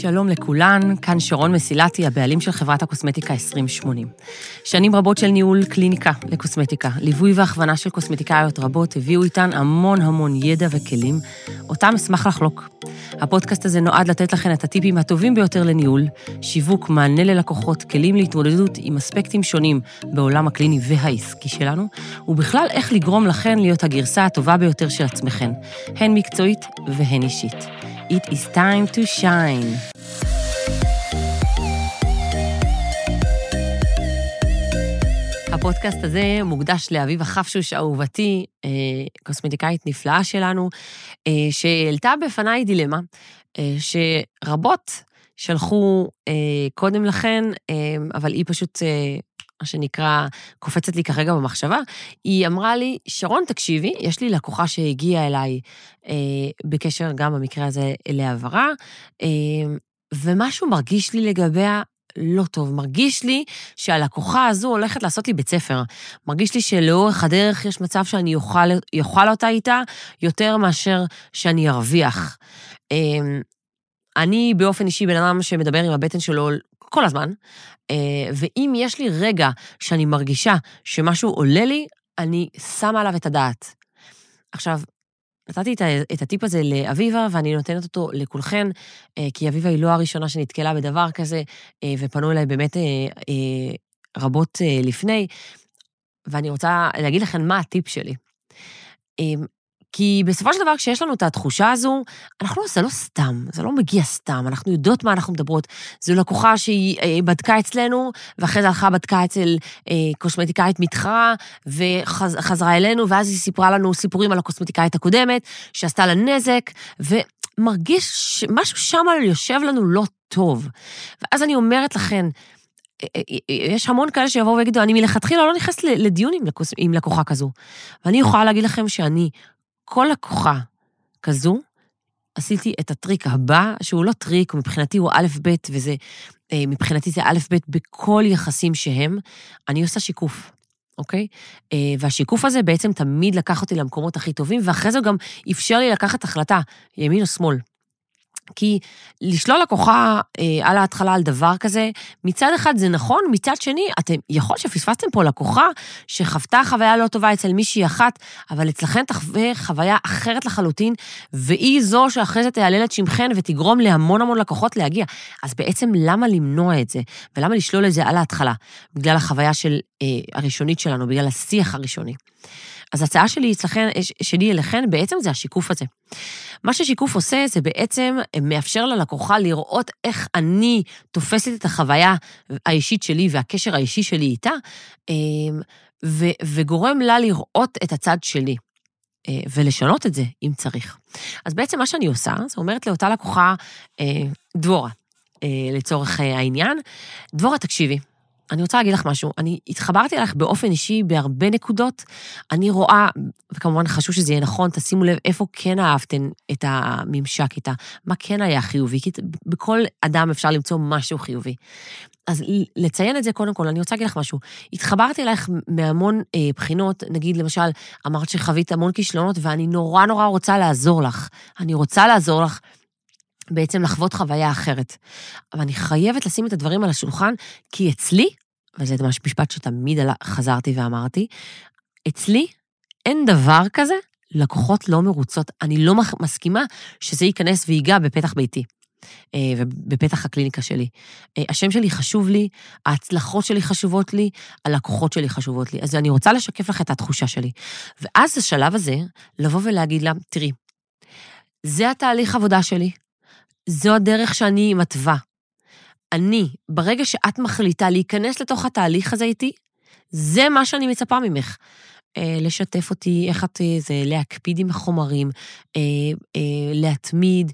שלום לכולן, כאן שרון מסילתי, הבעלים של חברת הקוסמטיקה 2080. שנים רבות של ניהול קליניקה לקוסמטיקה, ליווי והכוונה של קוסמטיקאיות רבות הביאו איתן המון המון ידע וכלים, אותם אשמח לחלוק. הפודקאסט הזה נועד לתת לכן את הטיפים הטובים ביותר לניהול, שיווק, מענה ללקוחות, כלים להתמודדות עם אספקטים שונים בעולם הקליני והעסקי שלנו, ובכלל איך לגרום לכן להיות הגרסה הטובה ביותר של עצמכן, הן מקצועית והן אישית. It is time to shine. הפודקאסט הזה מוקדש לאביבה חפשוש, אהובתי, אה, קוסמטיקאית נפלאה שלנו, אה, שהעלתה בפניי דילמה, אה, שרבות שלחו קודם לכן, אבל היא פשוט מה שנקרא, קופצת לי כרגע במחשבה, היא אמרה לי, שרון, תקשיבי, יש לי לקוחה שהגיעה אליי אה, בקשר גם במקרה הזה להעברה, אה, ומשהו מרגיש לי לגביה לא טוב. מרגיש לי שהלקוחה הזו הולכת לעשות לי בית ספר. מרגיש לי שלאורך הדרך יש מצב שאני אוכל, אוכל אותה איתה יותר מאשר שאני ארוויח. אה, אני באופן אישי בן אדם שמדבר עם הבטן שלו כל הזמן, אה, ואם יש לי רגע שאני מרגישה שמשהו עולה לי, אני שמה עליו את הדעת. עכשיו, נתתי את הטיפ הזה לאביבה, ואני נותנת אותו לכולכן, אה, כי אביבה היא לא הראשונה שנתקלה בדבר כזה, אה, ופנו אליי באמת רבות לפני, ואני רוצה להגיד לכם מה הטיפ שלי. כי בסופו של דבר, כשיש לנו את התחושה הזו, אנחנו, זה לא סתם, זה לא מגיע סתם, אנחנו יודעות מה אנחנו מדברות. זו לקוחה שהיא אה, בדקה אצלנו, ואחרי זה הלכה בדקה אצל אה, קוסמטיקאית מתחרה, וחזרה אלינו, ואז היא סיפרה לנו סיפורים על הקוסמטיקאית הקודמת, שעשתה לה נזק, ומרגיש שמשהו שם יושב לנו לא טוב. ואז אני אומרת לכן, אה, אה, יש המון כאלה שיבואו ויגידו, אני מלכתחילה לא נכנסת לדיון עם, לקוחה כזו. ואני יכולה להגיד לכם שאני כל לקוחה כזו, עשיתי את הטריק הבא, שהוא לא טריק, מבחינתי הוא א', ב', וזה, אה, מבחינתי זה א', ב', בכל יחסים שהם, אני עושה שיקוף. אוקיי? אה, והשיקוף הזה בעצם תמיד לקח אותי למקומות הכי טובים, ואחרי זה גם אפשר לי לקחת החלטה, ימין או שמאל. כי לשלול לקוחה אה, על ההתחלה על דבר כזה, מצד אחד זה נכון, מצד שני, אתם, יכול שפספסתם פה לקוחה שחוותה חוויה לא טובה אצל מישהי אחת, אבל אצלכם תחווה חוויה אחרת לחלוטין, והיא זו שאחרי זה תהלל את שמכן ותגרום להמון המון לקוחות להגיע. אז בעצם למה למנוע את זה? ולמה לשלול את זה על ההתחלה? בגלל החוויה של, אה, הראשונית שלנו, בגלל השיח הראשוני. אז ההצעה שלי, אצלכם, שלי אליכן בעצם זה השיקוף הזה. מה ששיקוף עושה זה בעצם מאפשר ללקוחה לראות איך אני תופסת את החוויה האישית שלי והקשר האישי שלי איתה, אמ, ו- וגורם לה לראות את הצד שלי. אה, ולשנות את זה, אם צריך. אז בעצם מה שאני עושה, זה אומרת לאותה לקוחה, אה, דבורה, אה, לצורך העניין, דבורה, תקשיבי, אני רוצה להגיד לך משהו, אני התחברתי אלייך באופן אישי בהרבה נקודות. אני רואה, וכמובן חשוב שזה יהיה נכון, תשימו לב איפה כן אהבתן את הממשק איתה, מה כן היה חיובי, כי בכל אדם אפשר למצוא משהו חיובי. אז לציין את זה קודם כל, אני רוצה להגיד לך משהו. התחברתי אלייך מהמון אה, בחינות, נגיד למשל, אמרת שחווית המון כישלונות, ואני נורא נורא רוצה לעזור לך. אני רוצה לעזור לך. בעצם לחוות חוויה אחרת. אבל אני חייבת לשים את הדברים על השולחן, כי אצלי, וזה ממש משפט שתמיד חזרתי ואמרתי, אצלי אין דבר כזה לקוחות לא מרוצות. אני לא מסכימה שזה ייכנס וייגע בפתח ביתי. אה, ובפתח הקליניקה שלי. אה, השם שלי חשוב לי, ההצלחות שלי חשובות לי, הלקוחות שלי חשובות לי. אז אני רוצה לשקף לך את התחושה שלי. ואז השלב הזה, לבוא ולהגיד לה, תראי, זה התהליך עבודה שלי, זו הדרך שאני מתווה. אני, ברגע שאת מחליטה להיכנס לתוך התהליך הזה איתי, זה מה שאני מצפה ממך. אה, לשתף אותי, איך את, אה, זה להקפיד עם החומרים, אה, להתמיד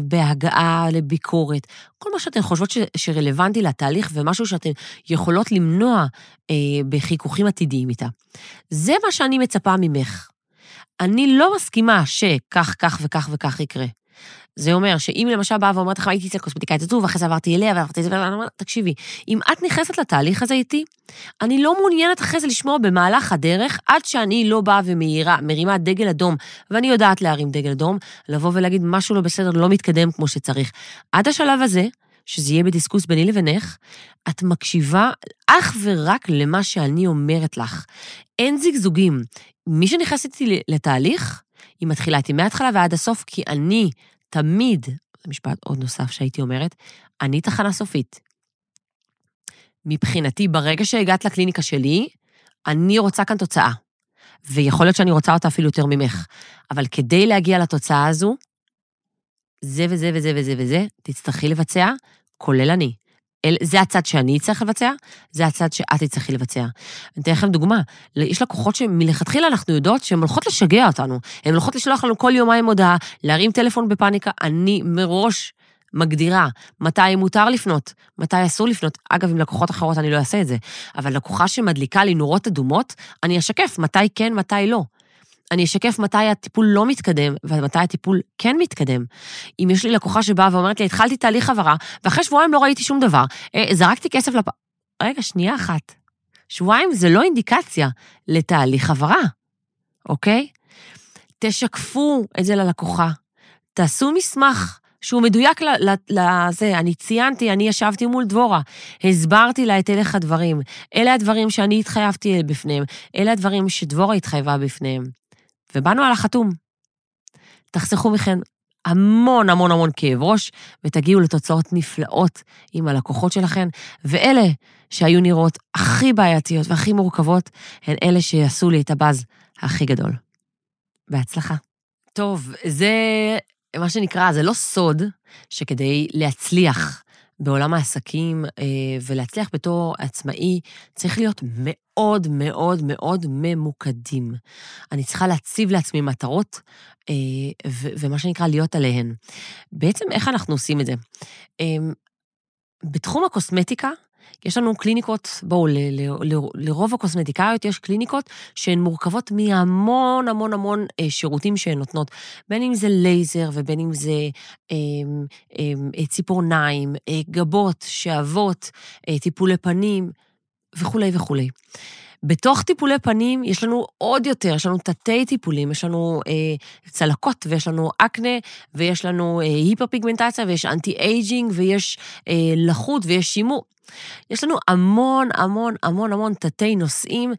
בהגעה לביקורת, כל מה שאתן חושבות ש, שרלוונטי לתהליך ומשהו שאתן יכולות למנוע בחיכוכים עתידיים איתה. זה מה שאני מצפה ממך. אני לא מסכימה שכך, כך וכך וכך יקרה. זה אומר שאם למשל באה ואומרת לך, הייתי אצל קוסמטיקאית הזו, ואחרי זה עברתי אליה, ועברתי את זה, ואני אומרת, תקשיבי, אם את נכנסת לתהליך הזה איתי, אני לא מעוניינת אחרי זה לשמוע במהלך הדרך, עד שאני לא באה ומאירה, מרימה דגל אדום, ואני יודעת להרים דגל אדום, לבוא ולהגיד, משהו לא בסדר, לא מתקדם כמו שצריך. עד השלב הזה, שזה יהיה בדיסקוס ביני לבינך, את מקשיבה אך ורק למה שאני אומרת לך. אין זיגזוגים. מי שנכנס איתי לתהליך, היא מתחילה איתי מההתחלה ועד הסוף, כי אני תמיד, זה משפט עוד נוסף שהייתי אומרת, אני תחנה סופית. מבחינתי, ברגע שהגעת לקליניקה שלי, אני רוצה כאן תוצאה. ויכול להיות שאני רוצה אותה אפילו יותר ממך. אבל כדי להגיע לתוצאה הזו, זה וזה וזה וזה וזה, תצטרכי לבצע, כולל אני. אל, זה הצד שאני צריך לבצע, זה הצד שאת תצטרכי לבצע. אני אתן לכם דוגמה, יש לקוחות שמלכתחילה אנחנו יודעות שהן הולכות לשגע אותנו. הן הולכות לשלוח לנו כל יומיים הודעה, להרים טלפון בפאניקה. אני מראש מגדירה מתי מותר לפנות, מתי אסור לפנות. אגב, עם לקוחות אחרות אני לא אעשה את זה, אבל לקוחה שמדליקה לי נורות אדומות, אני אשקף מתי כן, מתי לא. אני אשקף מתי הטיפול לא מתקדם ומתי הטיפול כן מתקדם. אם יש לי לקוחה שבאה ואומרת לי, התחלתי תהליך העברה, ואחרי שבועיים לא ראיתי שום דבר, אה, זרקתי כסף לפ... רגע, שנייה אחת. שבועיים זה לא אינדיקציה לתהליך העברה, אוקיי? תשקפו את זה ללקוחה. תעשו מסמך שהוא מדויק לזה. אני ציינתי, אני ישבתי מול דבורה, הסברתי לה את הלך הדברים. אלה הדברים שאני התחייבתי בפניהם, אלה הדברים שדבורה התחייבה בפניהם. ובאנו על החתום. תחסכו מכם המון המון המון כאב ראש, ותגיעו לתוצאות נפלאות עם הלקוחות שלכם, ואלה שהיו נראות הכי בעייתיות והכי מורכבות, הן אלה שיעשו לי את הבאז הכי גדול. בהצלחה. טוב, זה מה שנקרא, זה לא סוד שכדי להצליח בעולם העסקים אה, ולהצליח בתור עצמאי, צריך להיות מאוד מאוד מאוד ממוקדים. אני צריכה להציב לעצמי מטרות, אה, ומה שנקרא להיות עליהן. בעצם איך אנחנו עושים את זה? אה, בתחום הקוסמטיקה, יש לנו קליניקות, בואו, לרוב הקוסמטיקאיות יש קליניקות שהן מורכבות מהמון המון המון אה, שירותים שהן נותנות, בין אם זה לייזר ובין אם זה אה, אה, ציפורניים, אה, גבות, שעוות, אה, טיפולי פנים וכולי וכולי. בתוך טיפולי פנים יש לנו עוד יותר, יש לנו תתי טיפולים, יש לנו אה, צלקות ויש לנו אקנה ויש לנו אה, היפרפיגמנטציה ויש anti-aging ויש אה, לחות ויש שימור. יש לנו המון המון המון המון תתי נושאים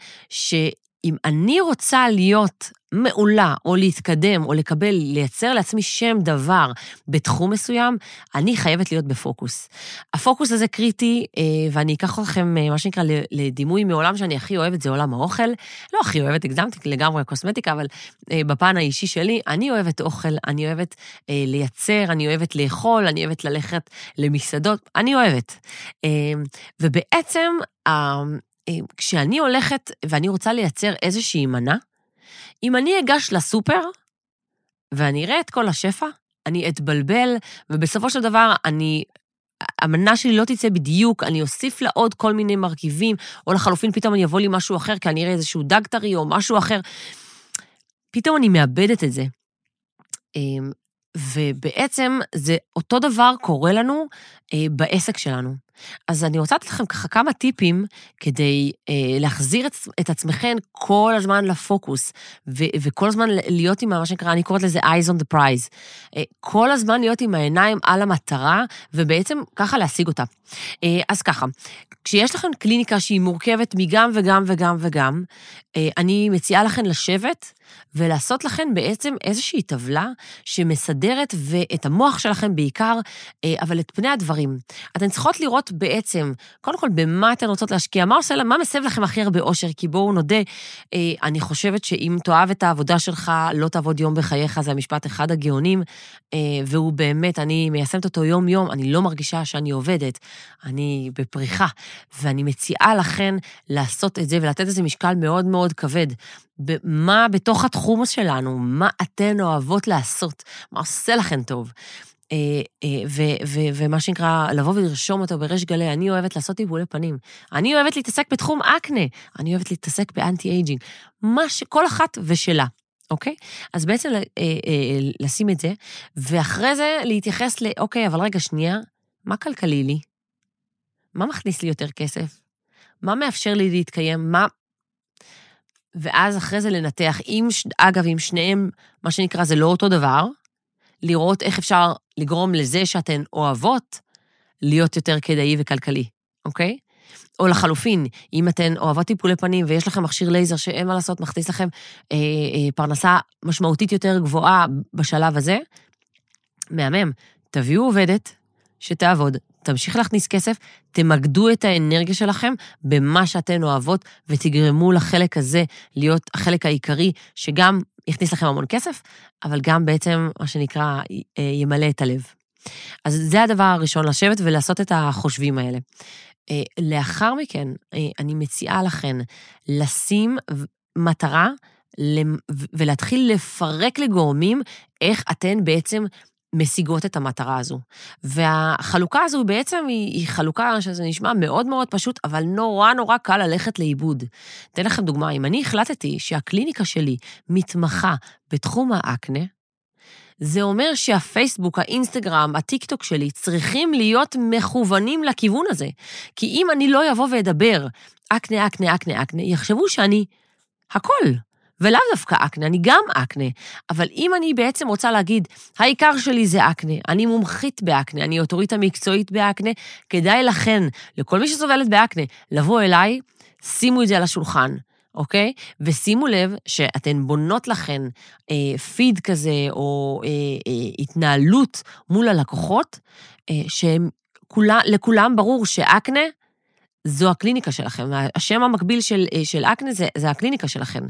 שאם אני רוצה להיות מעולה, או להתקדם, או לקבל, לייצר לעצמי שם דבר בתחום מסוים, אני חייבת להיות בפוקוס. הפוקוס הזה קריטי, אה, ואני אקח אתכם, אה, מה שנקרא, לדימוי מעולם שאני הכי אוהבת, זה עולם האוכל. לא הכי אוהבת, הגזמתי לגמרי קוסמטיקה, אבל אה, בפן האישי שלי, אני אוהבת אוכל, אני אוהבת לייצר, אני אוהבת לאכול, אני אוהבת ללכת למסעדות, אני אוהבת. ובעצם, כשאני הולכת ואני רוצה לייצר איזושהי מנה, אם אני אגש לסופר ואני אראה את כל השפע, אני אתבלבל, ובסופו של דבר אני... המנה שלי לא תצא בדיוק, אני אוסיף לה עוד כל מיני מרכיבים, או לחלופין פתאום אני אבוא לי משהו אחר, כי אני אראה איזשהו דג טרי או משהו אחר. פתאום אני מאבדת את זה. אמ, ובעצם זה אותו דבר קורה לנו אה, בעסק שלנו. אז אני רוצה לתת לכם ככה כמה טיפים כדי אה, להחזיר את, את עצמכם כל הזמן לפוקוס, ו, וכל הזמן להיות עם מה שנקרא, אני קוראת לזה eyes on the prize. אה, כל הזמן להיות עם העיניים על המטרה, ובעצם ככה להשיג אותה. אה, אז ככה, כשיש לכם קליניקה שהיא מורכבת מגם וגם וגם וגם, אה, אני מציעה לכם לשבת ולעשות לכם בעצם איזושהי טבלה שמסדרת, ואת המוח שלכם בעיקר, אה, אבל את פני הדברים. אתן צריכות לראות בעצם, קודם כל, במה אתן רוצות להשקיע, מה עושה, מה מסב לכם הכי הרבה אושר, כי בואו נודה, אה, אני חושבת שאם תאהב את העבודה שלך, לא תעבוד יום בחייך, זה המשפט אחד הגאונים, והוא באמת, אני מיישמת אותו יום-יום, אני לא מרגישה שאני עובדת, אני בפריחה, ואני מציעה לכן לעשות את זה ולתת לזה משקל מאוד מאוד כבד. מה בתוך התחום שלנו, מה אתן אוהבות לעשות, מה עושה לכן טוב. אה, אה, ומה שנקרא, לבוא ולרשום אותו בריש גלי, אני אוהבת לעשות טיפולי פנים, אני אוהבת להתעסק בתחום אקנה, אני אוהבת להתעסק ב anti-aging, מה שכל אחת ושלה. אוקיי? אז בעצם אה, לשים את זה, ואחרי זה להתייחס ל, אוקיי, אבל רגע, שנייה, מה כלכלי לי? מה מכניס לי יותר כסף? מה מאפשר לי להתקיים? מה... ואז אחרי זה לנתח, אם, אגב, אם שניהם, מה שנקרא, זה לא אותו דבר, לראות איך אפשר לגרום לזה שאתן אוהבות להיות יותר כדאי וכלכלי, אוקיי? או לחלופין, אם אתן אוהבות טיפולי פנים ויש לכם מכשיר לייזר שאין מה לעשות, מכניס לכם אה, אה, פרנסה משמעותית יותר גבוהה בשלב הזה, מהמם. תביאו עובדת שתעבוד, תמשיך להכניס כסף, תמקדו את האנרגיה שלכם במה שאתן אוהבות ותגרמו לחלק הזה להיות החלק העיקרי, שגם יכניס לכם המון כסף, אבל גם בעצם, מה שנקרא, אה, ימלא את הלב. אז זה הדבר הראשון, לשבת ולעשות את החושבים האלה. אה, לאחר מכן, אה, אני מציעה לכן לשים מטרה ולהתחיל לפרק לגורמים איך אתן בעצם משיגות את המטרה הזו. והחלוקה הזו בעצם היא, היא חלוקה שזה נשמע מאוד מאוד פשוט, אבל נורא נורא קל ללכת לאיבוד. אתן לכם דוגמה, אם אני החלטתי שהקליניקה שלי מתמחה בתחום האקנה, זה אומר שהפייסבוק, האינסטגרם, הטיקטוק שלי צריכים להיות מכוונים לכיוון הזה. כי אם אני לא אבוא ואדבר אקנה, אקנה, אקנה, אקנה, יחשבו שאני הכל. ולאו דווקא אקנה, אני גם אקנה. אבל אם אני בעצם רוצה להגיד, העיקר שלי זה אקנה, אני מומחית באקנה, אני אוטוריטה מקצועית באקנה, כדאי לכן, לכל מי שסובלת באקנה, לבוא אליי, שימו את זה על השולחן. אוקיי? ושימו לב שאתן בונות לכן אה, פיד כזה, או אה, אה, התנהלות מול הלקוחות, אה, שלכולם ברור שאקנה זו הקליניקה שלכם. השם המקביל של, אה, של אקנה זה, זה הקליניקה שלכם.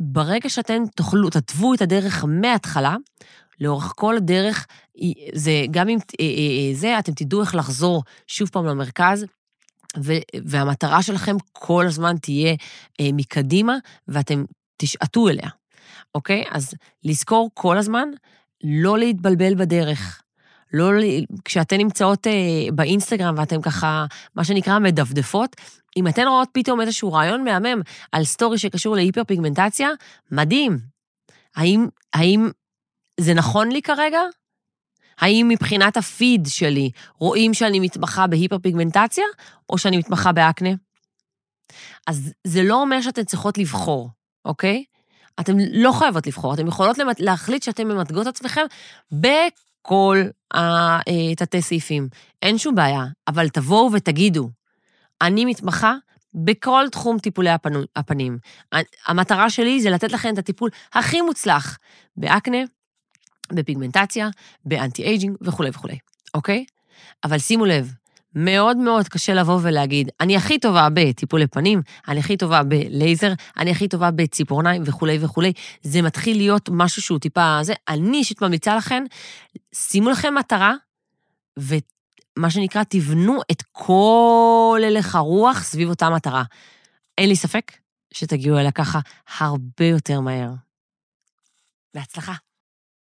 ברגע שאתן תוכלו, תתוו את הדרך מההתחלה, לאורך כל הדרך, זה גם אם אה, אה, זה, אתם תדעו איך לחזור שוב פעם למרכז, והמטרה שלכם כל הזמן תהיה אה, מקדימה, ואתם תשעטו אליה, אוקיי? אז לזכור כל הזמן לא להתבלבל בדרך. לא, כשאתן נמצאות אה, באינסטגרם ואתן ככה, מה שנקרא, מדפדפות, אם אתן רואות פתאום איזשהו רעיון מהמם על סטורי שקשור להיפרפיגמנטציה, מדהים. האם, האם זה נכון לי כרגע? האם מבחינת הפיד שלי רואים שאני מתמחה בהיפרפיגמנטציה, או שאני מתמחה באקנה? אז זה לא אומר שאתן צריכות לבחור, אוקיי? אתן לא חייבות לבחור, אתן יכולות להחליט שאתן ממתגות עצמכם בכל התתי סעיפים. אין שום בעיה, אבל תבואו ותגידו, אני מתמחה בכל תחום טיפולי הפנים. המטרה שלי זה לתת לכם את הטיפול הכי מוצלח באקנה, בפיגמנטציה, ב anti-aging וכולי וכולי, אוקיי? אבל שימו לב, מאוד מאוד קשה לבוא ולהגיד, אני הכי טובה בטיפולי פנים, אני הכי טובה בלייזר, אני הכי טובה בציפורניים וכולי וכולי. זה מתחיל להיות משהו שהוא טיפה זה. אני אישית ממליצה לכם, שימו לכם מטרה, ומה שנקרא, תבנו את כל הלך הרוח סביב אותה מטרה. אין לי ספק שתגיעו אליה ככה הרבה יותר מהר. בהצלחה.